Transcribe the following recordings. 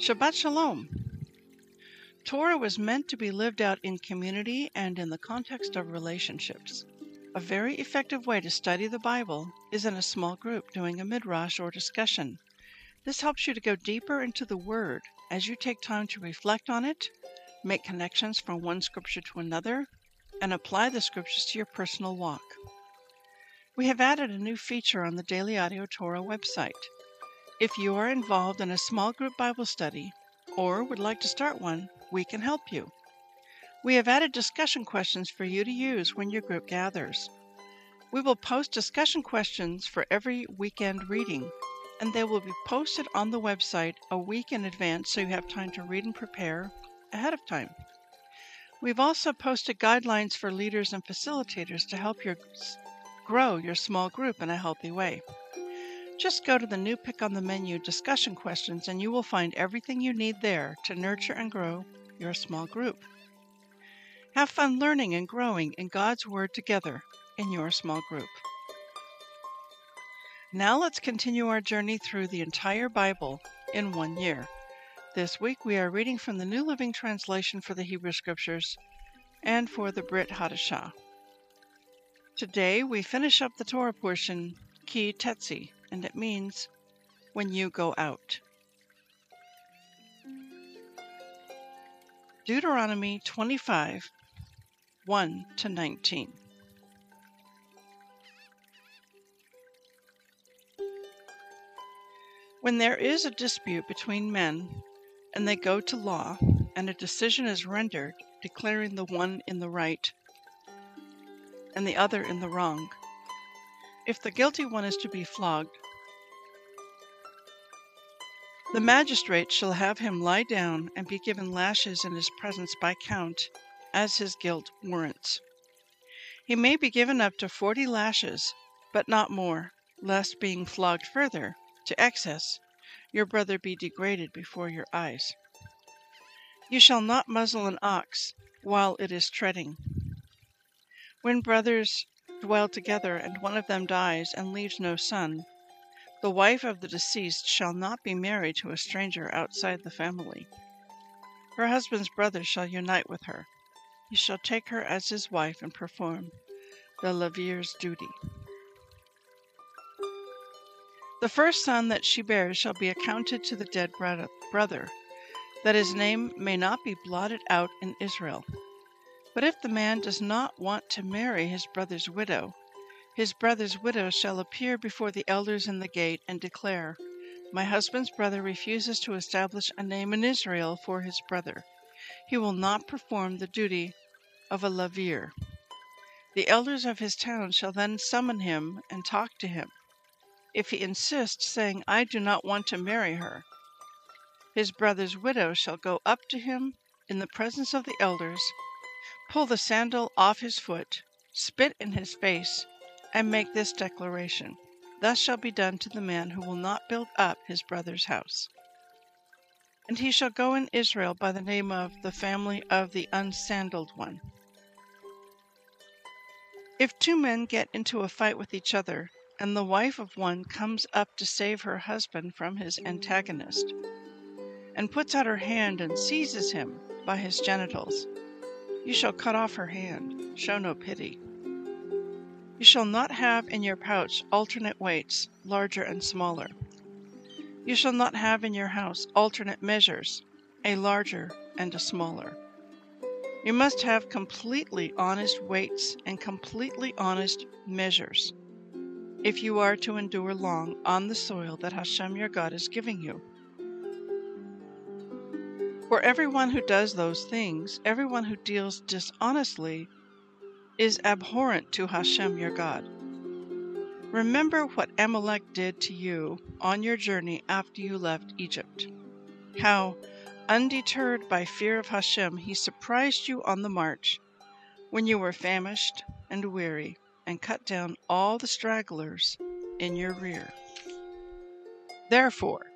Shabbat Shalom. Torah was meant to be lived out in community and in the context of relationships. A very effective way to study the Bible is in a small group doing a midrash or discussion. This helps you to go deeper into the Word as you take time to reflect on it, make connections from one scripture to another, and apply the scriptures to your personal walk. We have added a new feature on the Daily Audio Torah website. If you are involved in a small group Bible study or would like to start one, we can help you. We have added discussion questions for you to use when your group gathers. We will post discussion questions for every weekend reading, and they will be posted on the website a week in advance so you have time to read and prepare ahead of time. We've also posted guidelines for leaders and facilitators to help your grow your small group in a healthy way. Just go to the new pick on the menu discussion questions and you will find everything you need there to nurture and grow your small group. Have fun learning and growing in God's Word together in your small group. Now let's continue our journey through the entire Bible in one year. This week we are reading from the New Living Translation for the Hebrew Scriptures and for the Brit Hadashah. Today we finish up the Torah portion, Ki Tetze, and it means when you go out. Deuteronomy 25 1 to 19. When there is a dispute between men and they go to law, and a decision is rendered declaring the one in the right and the other in the wrong. If the guilty one is to be flogged, the magistrate shall have him lie down and be given lashes in his presence by count, as his guilt warrants. He may be given up to forty lashes, but not more, lest being flogged further, to excess, your brother be degraded before your eyes. You shall not muzzle an ox while it is treading. When brothers dwell together and one of them dies and leaves no son, the wife of the deceased shall not be married to a stranger outside the family. Her husband's brother shall unite with her. He shall take her as his wife and perform the levir's duty. The first son that she bears shall be accounted to the dead brother, that his name may not be blotted out in Israel. But if the man does not want to marry his brother's widow, his brother's widow shall appear before the elders in the gate and declare, My husband's brother refuses to establish a name in Israel for his brother. He will not perform the duty of a levir. The elders of his town shall then summon him and talk to him. If he insists, saying, I do not want to marry her, his brother's widow shall go up to him in the presence of the elders pull the sandal off his foot, spit in his face, and make this declaration Thus shall be done to the man who will not build up his brother's house. And he shall go in Israel by the name of the family of the unsandaled one. If two men get into a fight with each other, and the wife of one comes up to save her husband from his antagonist, and puts out her hand and seizes him by his genitals, you shall cut off her hand, show no pity. You shall not have in your pouch alternate weights, larger and smaller. You shall not have in your house alternate measures, a larger, and a smaller. You must have completely honest weights and completely honest measures if you are to endure long on the soil that Hashem your God is giving you. For everyone who does those things, everyone who deals dishonestly, is abhorrent to Hashem your God. Remember what Amalek did to you on your journey after you left Egypt. How, undeterred by fear of Hashem, he surprised you on the march when you were famished and weary and cut down all the stragglers in your rear. Therefore,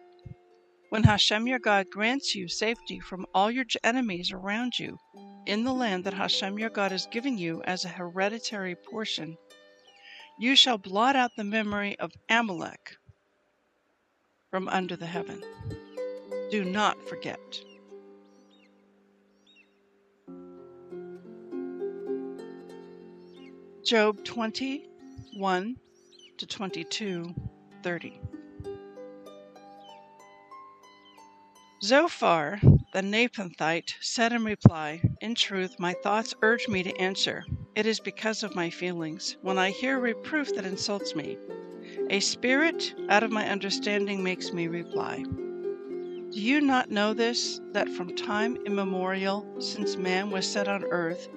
when Hashem your God grants you safety from all your enemies around you in the land that Hashem your God is giving you as a hereditary portion, you shall blot out the memory of Amalek from under the heaven. Do not forget. Job 21 to 22 30. Zophar the Naamathite said in reply, In truth, my thoughts urge me to answer. It is because of my feelings. When I hear reproof that insults me, a spirit out of my understanding makes me reply. Do you not know this, that from time immemorial, since man was set on earth,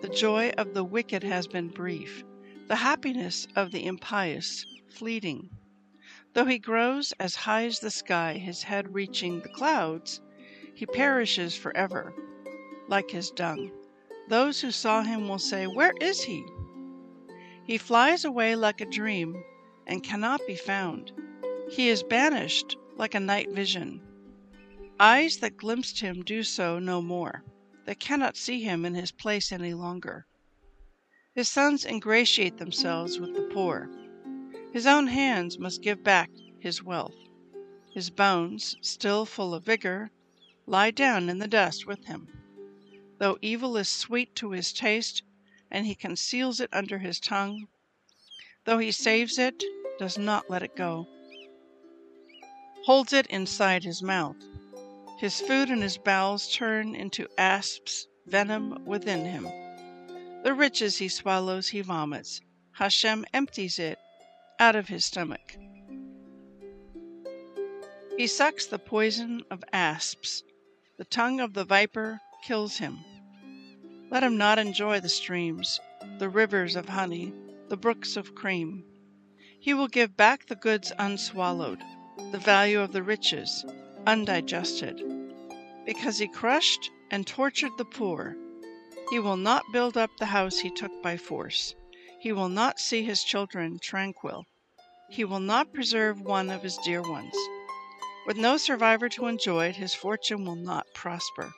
the joy of the wicked has been brief, the happiness of the impious fleeting? Though he grows as high as the sky, his head reaching the clouds, he perishes forever, like his dung. Those who saw him will say, Where is he? He flies away like a dream and cannot be found. He is banished like a night vision. Eyes that glimpsed him do so no more. They cannot see him in his place any longer. His sons ingratiate themselves with the poor. His own hands must give back his wealth. His bones, still full of vigor, lie down in the dust with him. Though evil is sweet to his taste, and he conceals it under his tongue, though he saves it, does not let it go, holds it inside his mouth. His food and his bowels turn into asps' venom within him. The riches he swallows, he vomits. Hashem empties it out of his stomach. He sucks the poison of asps. The tongue of the viper kills him. Let him not enjoy the streams, the rivers of honey, the brooks of cream. He will give back the goods unswallowed, the value of the riches, undigested. Because he crushed and tortured the poor, he will not build up the house he took by force. He will not see his children tranquil. He will not preserve one of his dear ones. With no survivor to enjoy it, his fortune will not prosper.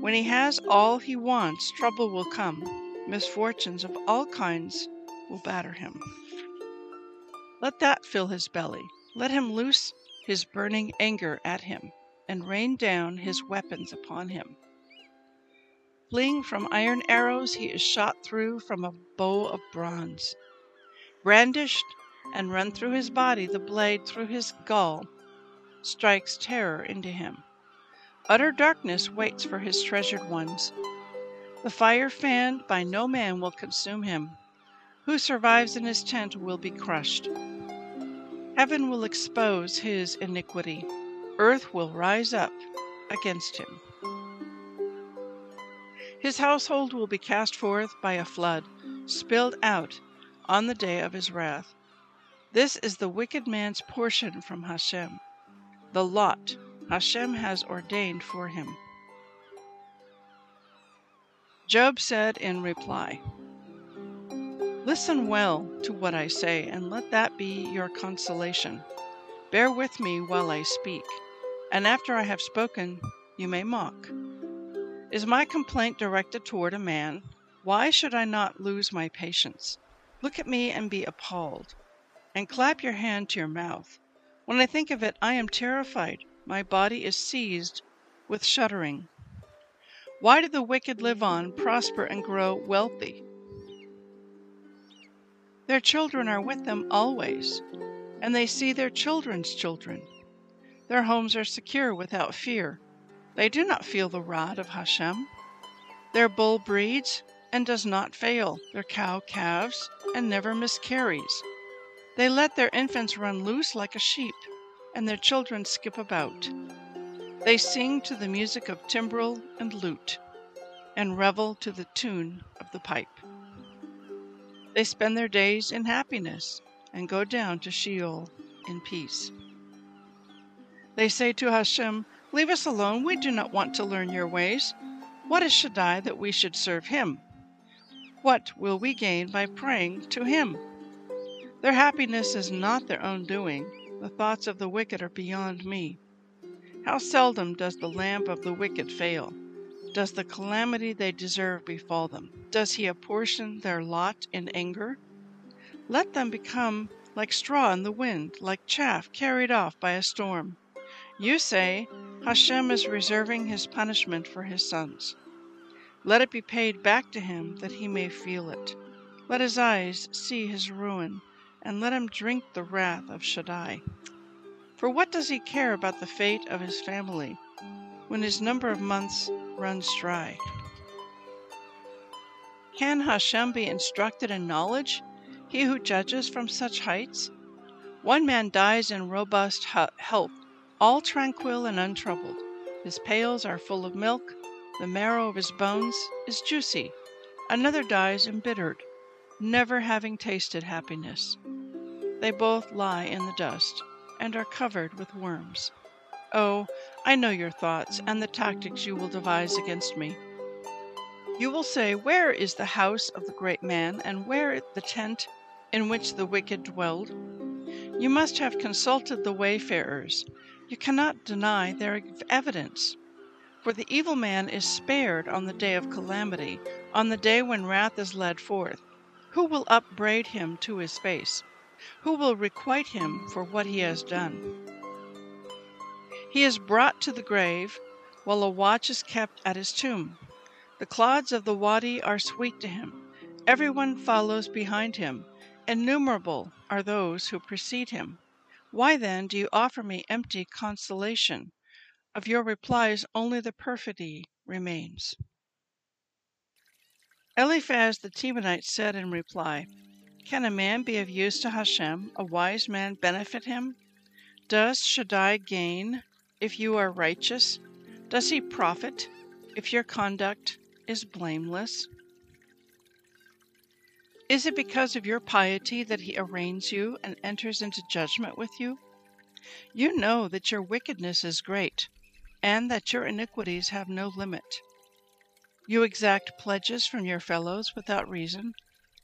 When he has all he wants, trouble will come. Misfortunes of all kinds will batter him. Let that fill his belly. Let him loose his burning anger at him and rain down his weapons upon him. Fleeing from iron arrows, he is shot through from a bow of bronze. Brandished and run through his body, the blade through his skull strikes terror into him. Utter darkness waits for his treasured ones. The fire fanned by no man will consume him. Who survives in his tent will be crushed. Heaven will expose his iniquity. Earth will rise up against him. His household will be cast forth by a flood, spilled out on the day of his wrath. This is the wicked man's portion from Hashem the lot Hashem has ordained for him. Job said in reply, Listen well to what I say, and let that be your consolation. Bear with me while I speak, and after I have spoken, you may mock. Is my complaint directed toward a man? Why should I not lose my patience? Look at me and be appalled, and clap your hand to your mouth. When I think of it, I am terrified. My body is seized with shuddering. Why do the wicked live on, prosper, and grow wealthy? Their children are with them always, and they see their children's children. Their homes are secure without fear. They do not feel the rod of Hashem. Their bull breeds and does not fail, their cow calves and never miscarries. They let their infants run loose like a sheep, and their children skip about. They sing to the music of timbrel and lute, and revel to the tune of the pipe. They spend their days in happiness and go down to Sheol in peace. They say to Hashem, Leave us alone, we do not want to learn your ways. What is Shaddai that we should serve him? What will we gain by praying to him? Their happiness is not their own doing. The thoughts of the wicked are beyond me. How seldom does the lamp of the wicked fail? Does the calamity they deserve befall them? Does he apportion their lot in anger? Let them become like straw in the wind, like chaff carried off by a storm. You say, Hashem is reserving his punishment for his sons. Let it be paid back to him that he may feel it. Let his eyes see his ruin, and let him drink the wrath of Shaddai. For what does he care about the fate of his family when his number of months runs dry? Can Hashem be instructed in knowledge, he who judges from such heights? One man dies in robust health all tranquil and untroubled. His pails are full of milk, the marrow of his bones is juicy. Another dies embittered, never having tasted happiness. They both lie in the dust and are covered with worms. Oh, I know your thoughts and the tactics you will devise against me. You will say, Where is the house of the great man, and where the tent in which the wicked dwelled? You must have consulted the wayfarers you cannot deny their evidence. For the evil man is spared on the day of calamity, on the day when wrath is led forth. Who will upbraid him to his face? Who will requite him for what he has done? He is brought to the grave, while a watch is kept at his tomb. The clods of the wadi are sweet to him. Everyone follows behind him. Innumerable are those who precede him. Why then do you offer me empty consolation? Of your replies only the perfidy remains. Eliphaz the Temanite said in reply, Can a man be of use to Hashem, a wise man benefit him? Does Shaddai gain if you are righteous? Does he profit if your conduct is blameless? Is it because of your piety that he arraigns you and enters into judgment with you? You know that your wickedness is great, and that your iniquities have no limit. You exact pledges from your fellows without reason,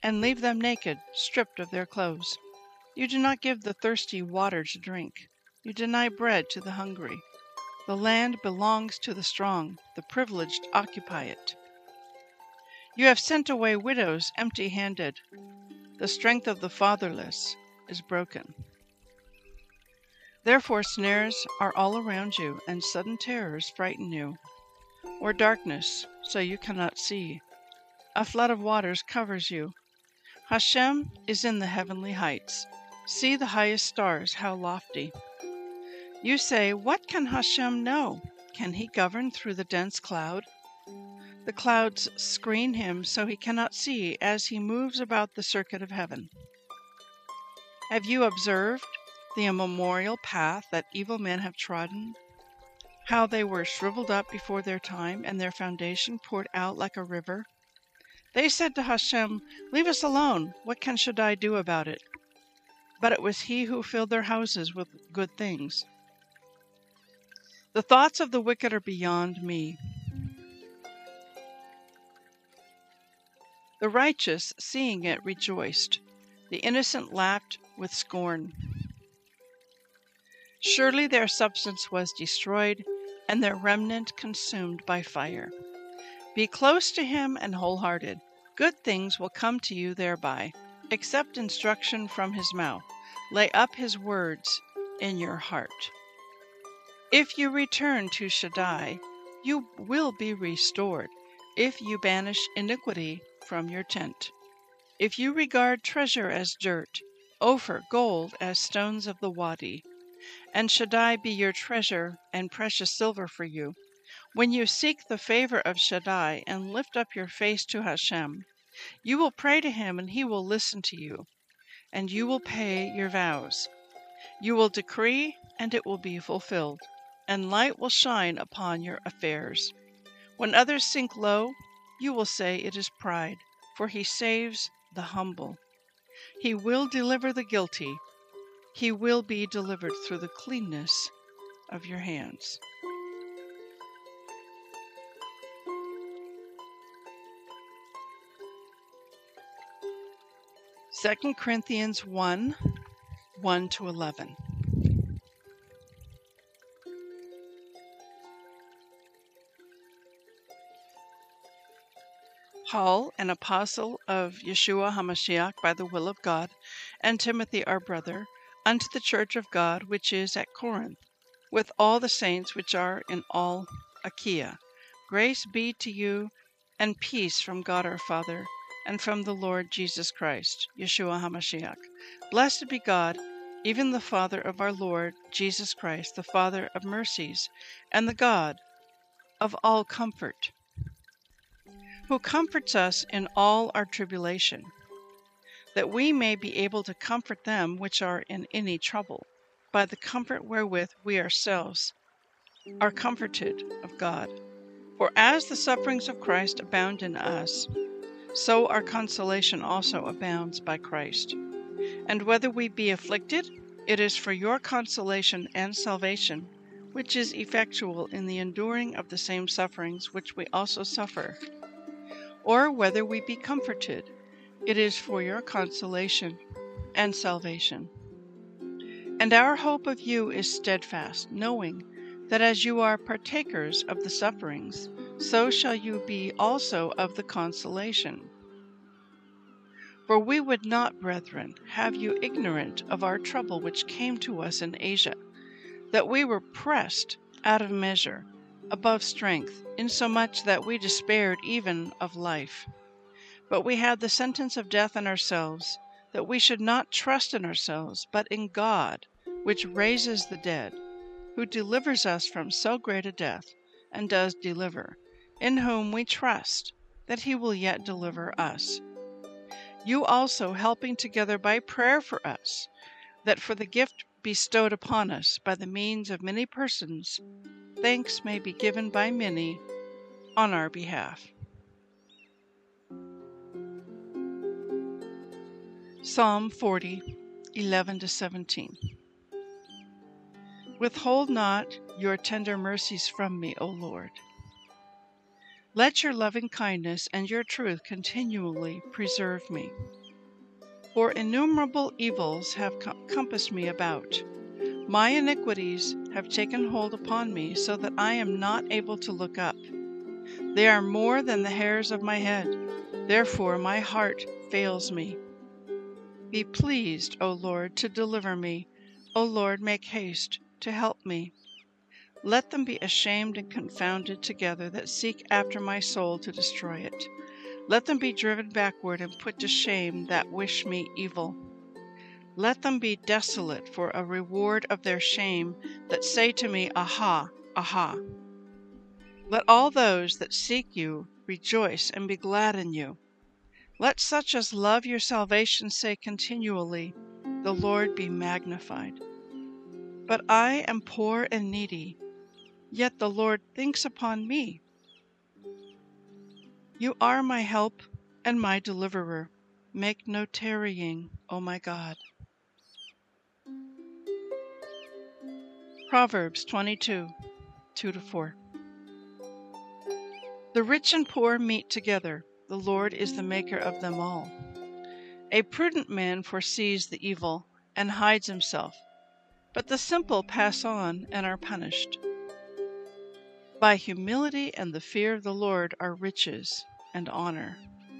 and leave them naked, stripped of their clothes. You do not give the thirsty water to drink. You deny bread to the hungry. The land belongs to the strong, the privileged occupy it. You have sent away widows empty handed. The strength of the fatherless is broken. Therefore, snares are all around you, and sudden terrors frighten you, or darkness, so you cannot see. A flood of waters covers you. Hashem is in the heavenly heights. See the highest stars, how lofty. You say, What can Hashem know? Can he govern through the dense cloud? The clouds screen him so he cannot see as he moves about the circuit of heaven. Have you observed the immemorial path that evil men have trodden? How they were shriveled up before their time and their foundation poured out like a river? They said to Hashem, Leave us alone. What can Shaddai do about it? But it was he who filled their houses with good things. The thoughts of the wicked are beyond me. The righteous, seeing it, rejoiced. The innocent laughed with scorn. Surely their substance was destroyed, and their remnant consumed by fire. Be close to him and wholehearted. Good things will come to you thereby. Accept instruction from his mouth. Lay up his words in your heart. If you return to Shaddai, you will be restored. If you banish iniquity, from your tent. If you regard treasure as dirt, Ophir, gold as stones of the wadi, and Shaddai be your treasure and precious silver for you, When you seek the favor of Shaddai and lift up your face to Hashem, you will pray to him and he will listen to you, and you will pay your vows. You will decree and it will be fulfilled, and light will shine upon your affairs. When others sink low, you will say it is pride, for he saves the humble. He will deliver the guilty. He will be delivered through the cleanness of your hands. 2 Corinthians 1 1 to 11. Paul, an apostle of Yeshua HaMashiach by the will of God, and Timothy our brother, unto the church of God which is at Corinth, with all the saints which are in all Achaia. Grace be to you and peace from God our Father and from the Lord Jesus Christ, Yeshua HaMashiach. Blessed be God, even the Father of our Lord Jesus Christ, the Father of mercies, and the God of all comfort, who comforts us in all our tribulation, that we may be able to comfort them which are in any trouble, by the comfort wherewith we ourselves are comforted of God. For as the sufferings of Christ abound in us, so our consolation also abounds by Christ. And whether we be afflicted, it is for your consolation and salvation, which is effectual in the enduring of the same sufferings which we also suffer. Or whether we be comforted, it is for your consolation and salvation. And our hope of you is steadfast, knowing that as you are partakers of the sufferings, so shall you be also of the consolation. For we would not, brethren, have you ignorant of our trouble which came to us in Asia, that we were pressed out of measure, above strength, insomuch that we despaired even of life. But we had the sentence of death in ourselves, that we should not trust in ourselves, but in God, which raises the dead, who delivers us from so great a death, and does deliver in whom we trust that he will yet deliver us. You also helping together by prayer for us, that for the gift bestowed upon us by the means of many persons, thanks may be given by many on our behalf. Psalm 40, 11 to 17. Withhold not your tender mercies from me, O Lord. Let your loving kindness and your truth continually preserve me. For innumerable evils have compassed me about. My iniquities have taken hold upon me, so that I am not able to look up. They are more than the hairs of my head, therefore my heart fails me. Be pleased, O Lord, to deliver me. O Lord, make haste to help me. Let them be ashamed and confounded together that seek after my soul to destroy it. Let them be driven backward and put to shame that wish me evil. Let them be desolate for a reward of their shame that say to me, Aha, aha. Let all those that seek you rejoice and be glad in you. Let such as love your salvation say continually, The Lord be magnified. But I am poor and needy yet the Lord thinks upon me. You are my help and my deliverer. Make no tarrying, O my God. Proverbs 22 2 4. The rich and poor meet together. The Lord is the maker of them all. A prudent man foresees the evil and hides himself, but the simple pass on and are punished. By humility and the fear of the Lord are riches and honor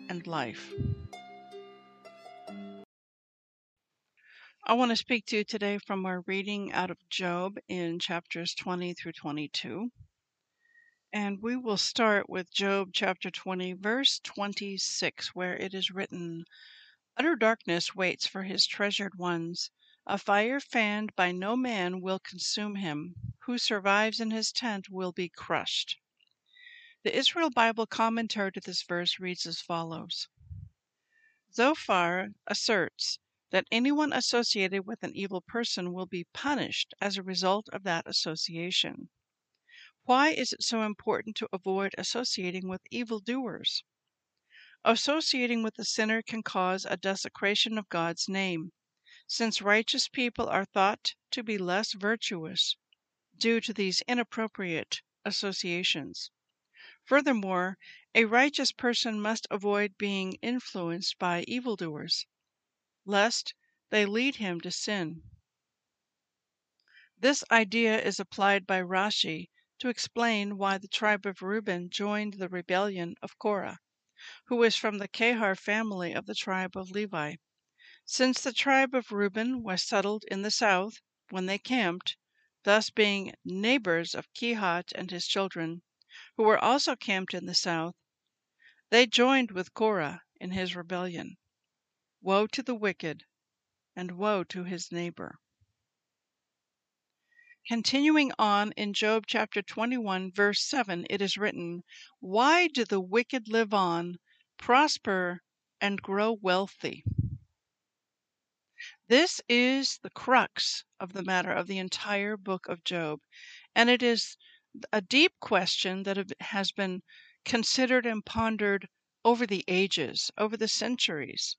and life. I want to speak to you today from our reading out of Job in chapters 20 through 22. And we will start with Job chapter 20, verse 26, where it is written Utter darkness waits for his treasured ones. A fire fanned by no man will consume him. Who survives in his tent will be crushed. The Israel Bible commentary to this verse reads as follows Zophar asserts that anyone associated with an evil person will be punished as a result of that association. Why is it so important to avoid associating with evildoers? Associating with the sinner can cause a desecration of God's name, since righteous people are thought to be less virtuous due to these inappropriate associations. Furthermore, a righteous person must avoid being influenced by evildoers, lest they lead him to sin. This idea is applied by Rashi to explain why the tribe of Reuben joined the rebellion of Korah who was from the Kehat family of the tribe of Levi. Since the tribe of Reuben was settled in the south when they camped, thus being neighbors of Kehat and his children, who were also camped in the south, they joined with Korah in his rebellion. Woe to the wicked, and woe to his neighbor. Continuing on in Job chapter 21, verse 7, it is written, Why do the wicked live on, prosper, and grow wealthy? This is the crux of the matter of the entire book of Job, and it is a deep question that has been considered and pondered over the ages, over the centuries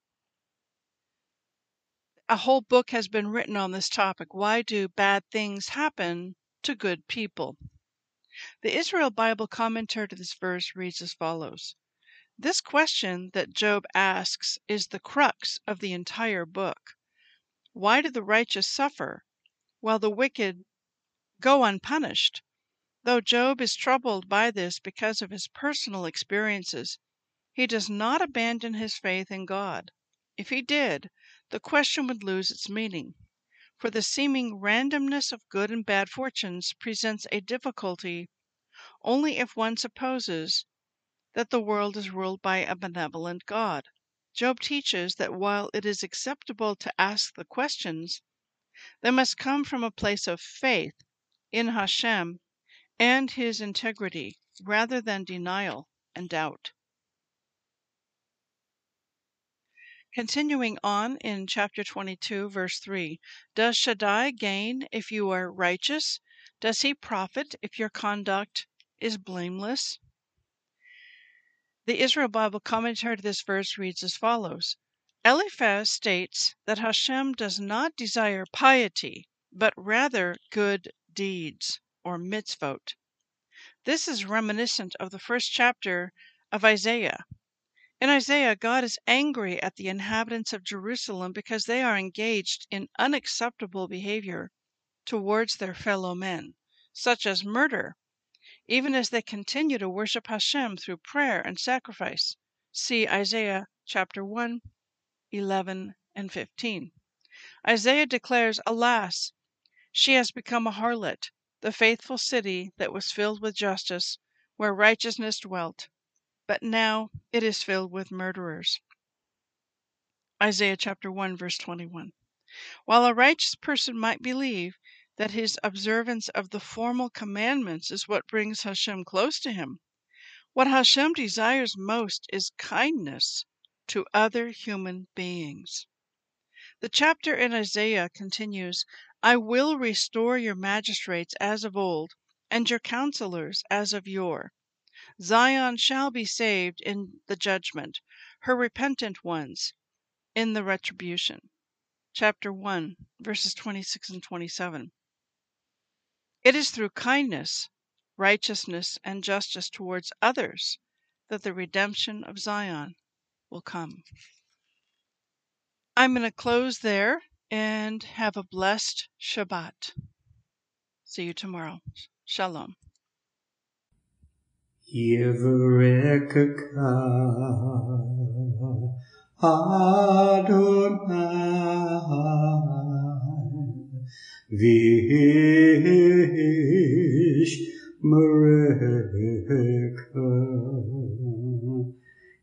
a whole book has been written on this topic. Why do bad things happen to good people? The Israel Bible commentary to this verse reads as follows This question that Job asks is the crux of the entire book. Why do the righteous suffer while the wicked go unpunished? Though Job is troubled by this because of his personal experiences, he does not abandon his faith in God. If he did, the question would lose its meaning, for the seeming randomness of good and bad fortunes presents a difficulty only if one supposes that the world is ruled by a benevolent God. Job teaches that while it is acceptable to ask the questions, they must come from a place of faith in Hashem and his integrity rather than denial and doubt. Continuing on in chapter 22, verse 3 Does Shaddai gain if you are righteous? Does he profit if your conduct is blameless? The Israel Bible commentary to this verse reads as follows Eliphaz states that Hashem does not desire piety, but rather good deeds, or mitzvot. This is reminiscent of the first chapter of Isaiah, in Isaiah, God is angry at the inhabitants of Jerusalem because they are engaged in unacceptable behavior towards their fellow men, such as murder, even as they continue to worship Hashem through prayer and sacrifice. See Isaiah chapter 1, 11, and 15. Isaiah declares, Alas, she has become a harlot, the faithful city that was filled with justice, where righteousness dwelt but now it is filled with murderers. Isaiah chapter 1 verse 21. While a righteous person might believe that his observance of the formal commandments is what brings Hashem close to him, what Hashem desires most is kindness to other human beings. The chapter in Isaiah continues I will restore your magistrates as of old, and your counselors as of yore. Zion shall be saved in the judgment, her repentant ones in the retribution. Chapter 1, verses 26 and 27. It is through kindness, righteousness, and justice towards others that the redemption of Zion will come. I'm going to close there and have a blessed Shabbat. See you tomorrow. Shalom. Vish Mereka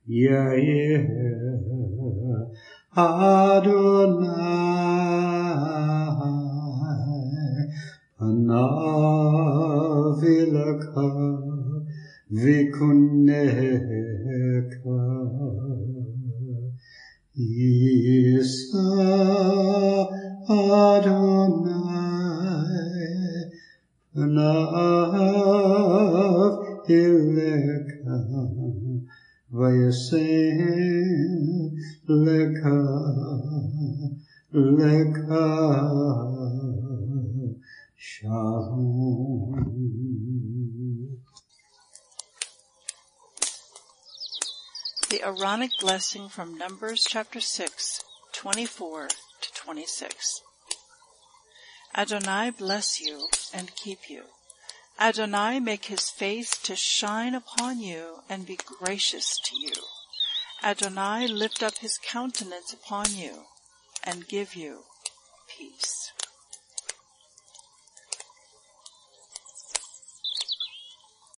Yair Adonai Panavilaka v'kuneka Isa Adonai panav ileka vayaseh leka leka shalom. The Aaronic blessing from Numbers chapter 6, 24 to 26. Adonai bless you and keep you. Adonai make his face to shine upon you and be gracious to you. Adonai lift up his countenance upon you and give you peace.